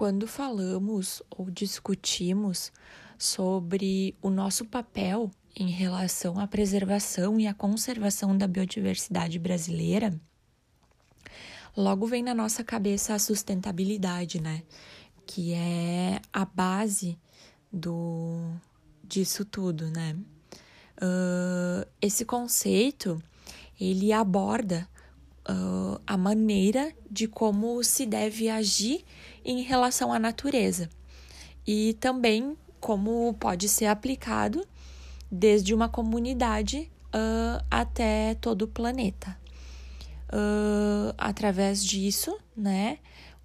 quando falamos ou discutimos sobre o nosso papel em relação à preservação e à conservação da biodiversidade brasileira, logo vem na nossa cabeça a sustentabilidade, né? Que é a base do disso tudo, né? Uh, esse conceito ele aborda uh, a maneira de como se deve agir em relação à natureza e também como pode ser aplicado desde uma comunidade uh, até todo o planeta. Uh, através disso, né,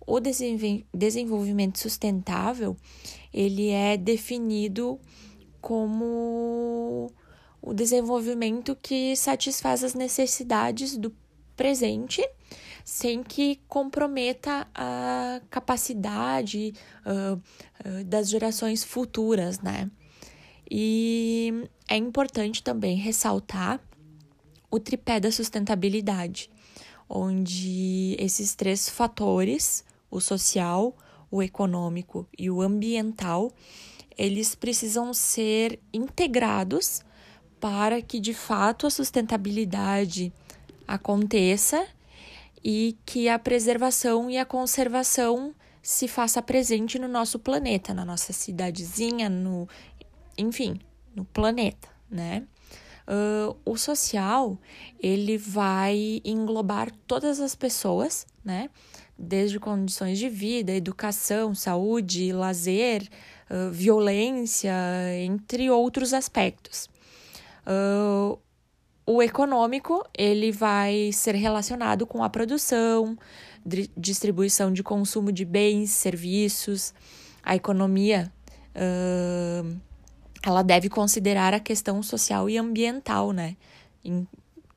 o desenvolvimento sustentável ele é definido como o desenvolvimento que satisfaz as necessidades do presente sem que comprometa a capacidade uh, uh, das gerações futuras, né? E é importante também ressaltar o tripé da sustentabilidade, onde esses três fatores, o social, o econômico e o ambiental, eles precisam ser integrados para que de fato a sustentabilidade aconteça e que a preservação e a conservação se faça presente no nosso planeta, na nossa cidadezinha, no, enfim, no planeta, né? Uh, o social ele vai englobar todas as pessoas, né? Desde condições de vida, educação, saúde, lazer, uh, violência, entre outros aspectos. Uh, o econômico, ele vai ser relacionado com a produção, distribuição de consumo de bens, serviços. A economia, uh, ela deve considerar a questão social e ambiental, né?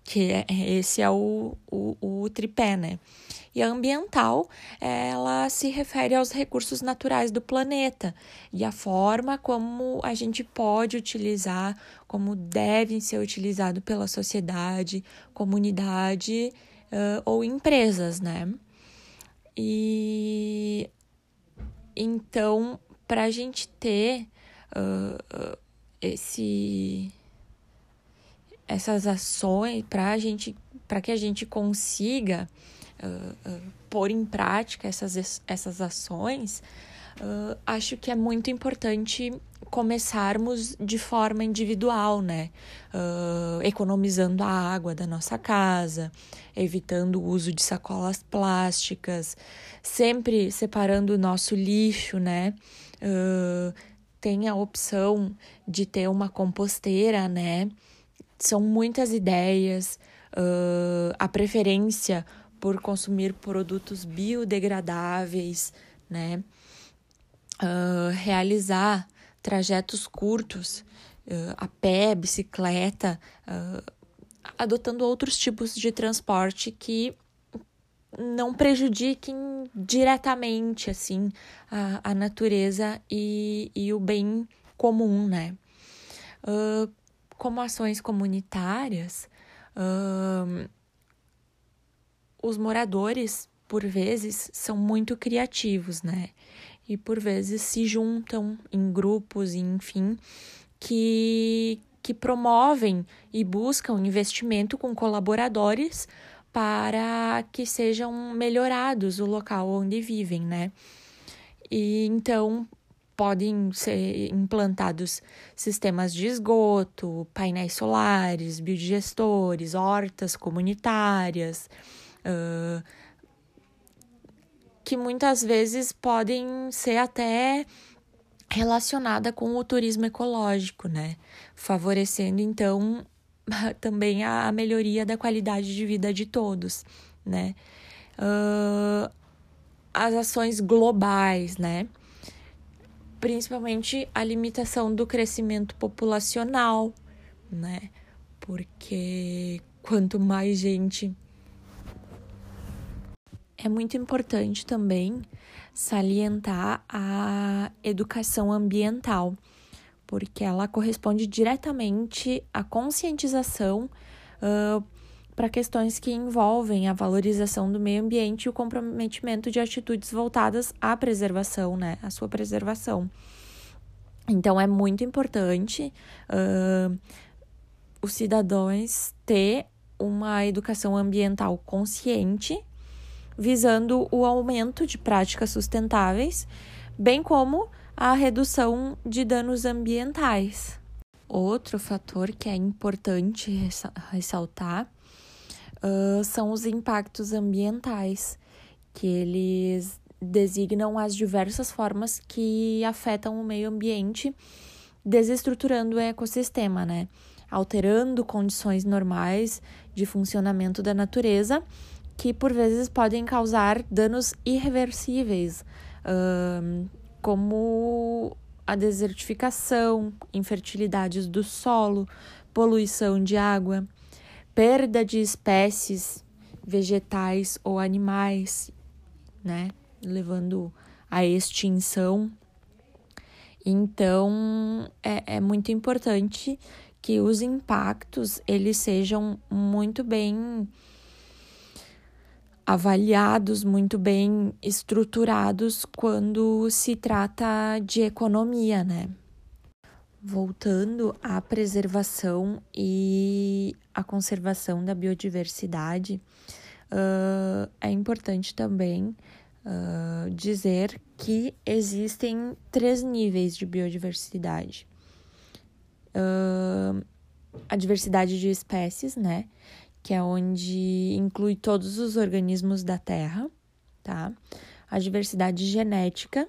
Que é, esse é o, o, o tripé, né? E a ambiental, ela se refere aos recursos naturais do planeta e a forma como a gente pode utilizar, como devem ser utilizados pela sociedade, comunidade uh, ou empresas, né? E então, para a gente ter uh, esse essas ações para a gente para que a gente consiga uh, pôr em prática essas, essas ações, uh, acho que é muito importante começarmos de forma individual, né? Uh, economizando a água da nossa casa, evitando o uso de sacolas plásticas, sempre separando o nosso lixo, né? Uh, tem a opção de ter uma composteira, né? São muitas ideias, uh, a preferência por consumir produtos biodegradáveis, né? Uh, realizar trajetos curtos uh, a pé, bicicleta, adotando outros tipos de transporte que não prejudiquem diretamente assim a, a natureza e, e o bem comum, né? Uh, como ações comunitárias, os moradores, por vezes, são muito criativos, né? E por vezes se juntam em grupos, enfim, que, que promovem e buscam investimento com colaboradores para que sejam melhorados o local onde vivem, né? E então podem ser implantados sistemas de esgoto, painéis solares, biodigestores, hortas comunitárias, uh, que muitas vezes podem ser até relacionada com o turismo ecológico, né? Favorecendo então também a, melhoria da qualidade de vida de todos, né? Uh, as ações globais, né? Principalmente a limitação do crescimento populacional, né? Porque quanto mais gente. É muito importante também salientar a educação ambiental, porque ela corresponde diretamente à conscientização uh, para questões que envolvem a valorização do meio ambiente e o comprometimento de atitudes voltadas à preservação, né? À sua preservação. Então, é muito importante uh, os cidadãos ter uma educação ambiental consciente, visando o aumento de práticas sustentáveis, bem como a redução de danos ambientais. Outro fator que é importante ressaltar uh, são os impactos ambientais, que eles designam as diversas formas que afetam o meio ambiente, desestruturando o ecossistema, né? Alterando condições normais de funcionamento da natureza, que por vezes podem causar danos irreversíveis, uh, como a desertificação, infertilidades do solo, poluição de água, perda de espécies vegetais ou animais, né, levando à extinção. Então, é, é muito importante que os impactos eles sejam muito bem avaliados, muito bem estruturados quando se trata de economia, né? Voltando à preservação e à conservação da biodiversidade, uh, é importante também uh, dizer que existem três níveis de biodiversidade. Uh, a diversidade de espécies, né? Que é onde inclui todos os organismos da Terra, tá? A diversidade genética,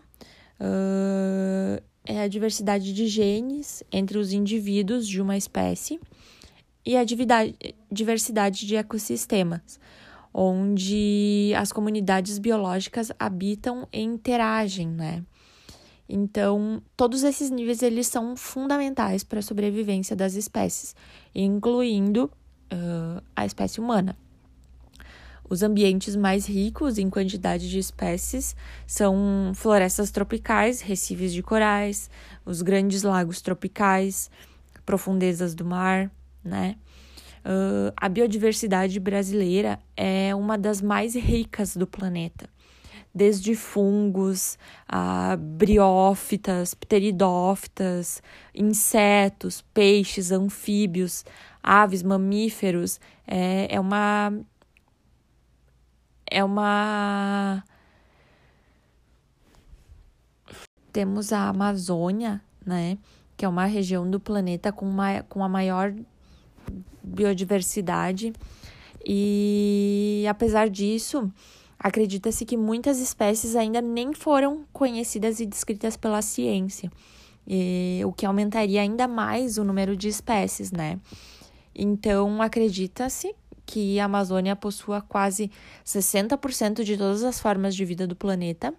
uh, é a diversidade de genes entre os indivíduos de uma espécie e a diversidade de ecossistemas, onde as comunidades biológicas habitam e interagem, né? Então, todos esses níveis eles são fundamentais para a sobrevivência das espécies, incluindo uh, a espécie humana. Os ambientes mais ricos em quantidade de espécies são florestas tropicais, recifes de corais, os grandes lagos tropicais, profundezas do mar, né? Uh, a biodiversidade brasileira é uma das mais ricas do planeta, desde fungos, a briófitas, pteridófitas, insetos, peixes, anfíbios, aves, mamíferos. É, é uma é uma. Temos a Amazônia, né? Que é uma região do planeta com, uma, com a maior biodiversidade. E apesar disso, acredita-se que muitas espécies ainda nem foram conhecidas e descritas pela ciência, e, o que aumentaria ainda mais o número de espécies, né? Então, acredita-se que a Amazônia possua quase 60% de todas as formas de vida do planeta,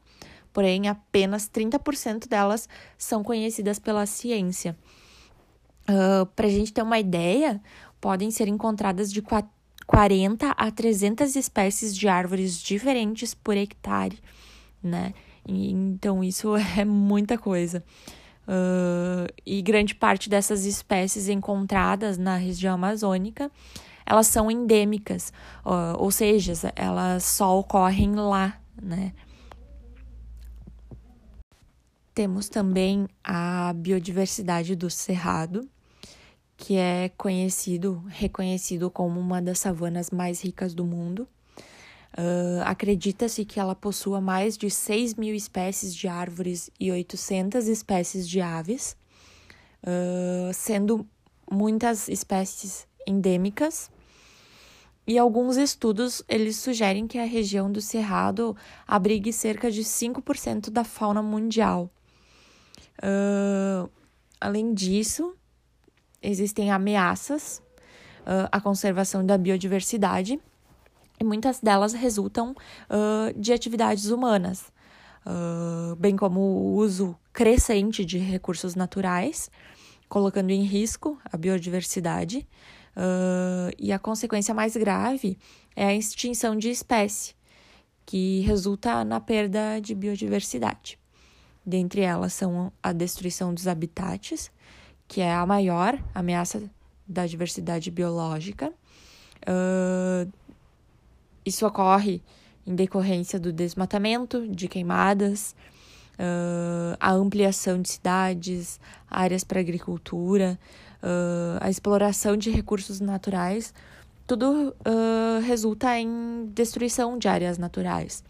porém apenas 30% delas são conhecidas pela ciência. Uh, Para a gente ter uma ideia, podem ser encontradas de 40 a 300 espécies de árvores diferentes por hectare, né? Então, isso é muita coisa. Uh, e grande parte dessas espécies encontradas na região amazônica elas são endêmicas, ou seja, elas só ocorrem lá, né? Temos também a biodiversidade do cerrado, que é conhecido, reconhecido como uma das savanas mais ricas do mundo. Uh, Acredita-se que ela possua mais de 6 mil espécies de árvores e 800 espécies de aves, uh, sendo muitas espécies endêmicas. E alguns estudos eles sugerem que a região do Cerrado abrigue cerca de 5% da fauna mundial. Uh, além disso, existem ameaças uh, à conservação da biodiversidade e muitas delas resultam uh, de atividades humanas, bem como o uso crescente de recursos naturais, colocando em risco a biodiversidade Uh, e a consequência mais grave é a extinção de espécie, que resulta na perda de biodiversidade. Dentre elas são a destruição dos habitats, que é a maior ameaça da diversidade biológica, Uh, isso ocorre em decorrência do desmatamento, de queimadas, uh, a ampliação de cidades, áreas para agricultura, uh, a exploração de recursos naturais, tudo uh, resulta em destruição de áreas naturais.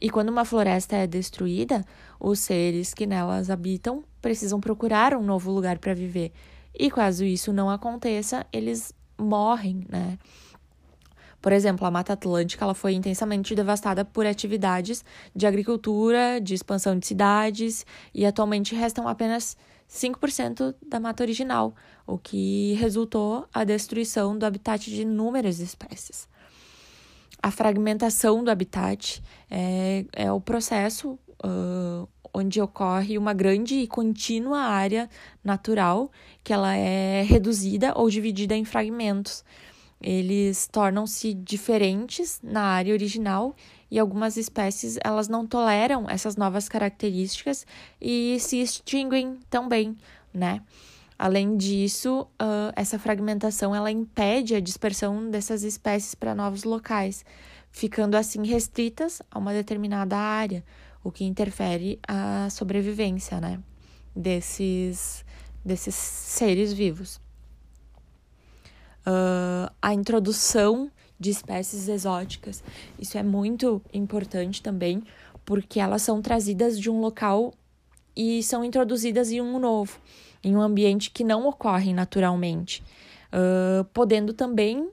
E quando uma floresta é destruída, os seres que nelas habitam precisam procurar um novo lugar para viver. E caso isso não aconteça, eles morrem, né? Por exemplo, a Mata Atlântica ela foi intensamente devastada por atividades de agricultura, de expansão de cidades, e atualmente restam apenas 5% da mata original, o que resultou a destruição do habitat de inúmeras espécies. A fragmentação do habitat é, é o processo uh, onde ocorre uma grande e contínua área natural que ela é reduzida ou dividida em fragmentos eles tornam-se diferentes na área original e algumas espécies elas não toleram essas novas características e se extinguem também, né? Além disso, uh, essa fragmentação ela impede a dispersão dessas espécies para novos locais, ficando assim restritas a uma determinada área, o que interfere a sobrevivência, né? Desses, desses seres vivos uh, a introdução de espécies exóticas. Isso é muito importante também, porque elas são trazidas de um local e são introduzidas em um novo, em um ambiente que não ocorre naturalmente, uh, podendo também,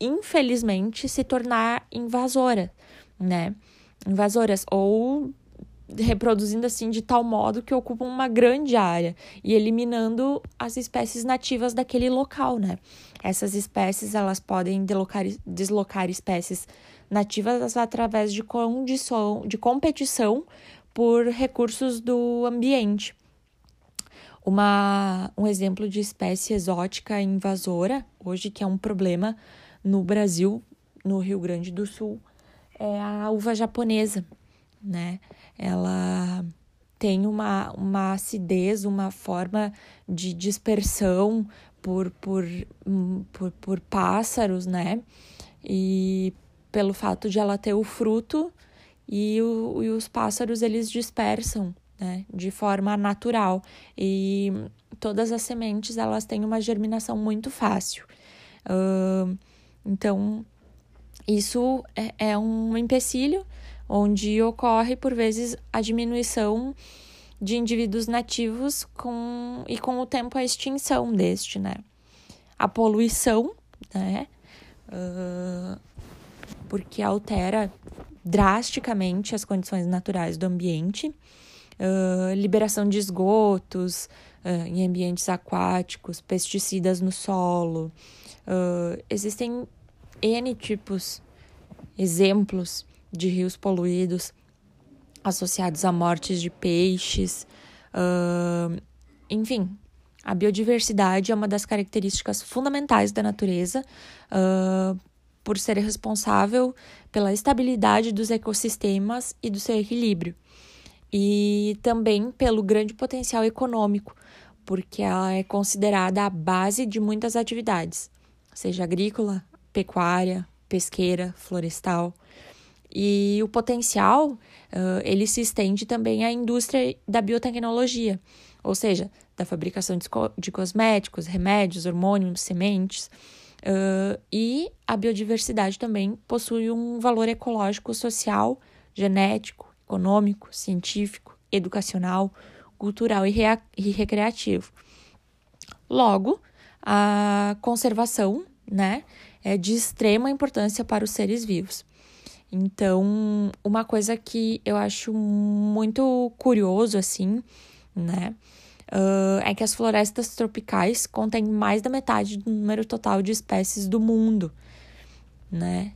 infelizmente, se tornar invasora, né? Invasoras ou reproduzindo assim de tal modo que ocupam uma grande área e eliminando as espécies nativas daquele local, né? Essas espécies elas podem deslocar, deslocar espécies nativas através de condição de competição por recursos do ambiente. Uma, um exemplo de espécie exótica invasora, hoje que é um problema no Brasil, no Rio Grande do Sul, é a uva japonesa, né? ela tem uma, uma acidez, uma forma de dispersão por, por, por, por pássaros, né? E pelo fato de ela ter o fruto e, o, e os pássaros eles dispersam, né? De forma natural. E todas as sementes elas têm uma germinação muito fácil. Uh, então, isso é, é um empecilho onde ocorre, por vezes, a diminuição de indivíduos nativos com, e com o tempo a extinção deste, né? A poluição, né? Uh, porque altera drasticamente as condições naturais do ambiente, uh, liberação de esgotos uh, em ambientes aquáticos, pesticidas no solo. existem N tipos, exemplos de rios poluídos associados a mortes de peixes. Uh, enfim, a biodiversidade é uma das características fundamentais da natureza, uh, por ser responsável pela estabilidade dos ecossistemas e do seu equilíbrio. E também pelo grande potencial econômico, porque ela é considerada a base de muitas atividades, seja agrícola, pecuária, pesqueira, florestal. E o potencial, uh, ele se estende também à indústria da biotecnologia, ou seja, da fabricação de, de cosméticos, remédios, hormônios, sementes. Uh, e a biodiversidade também possui um valor ecológico, social, genético, econômico, científico, educacional, cultural e, e recreativo. Logo, a conservação né, é de extrema importância para os seres vivos. Então, uma coisa que eu acho muito curioso, assim, né? Uh, é que as florestas tropicais contêm mais da metade do número total de espécies do mundo, né?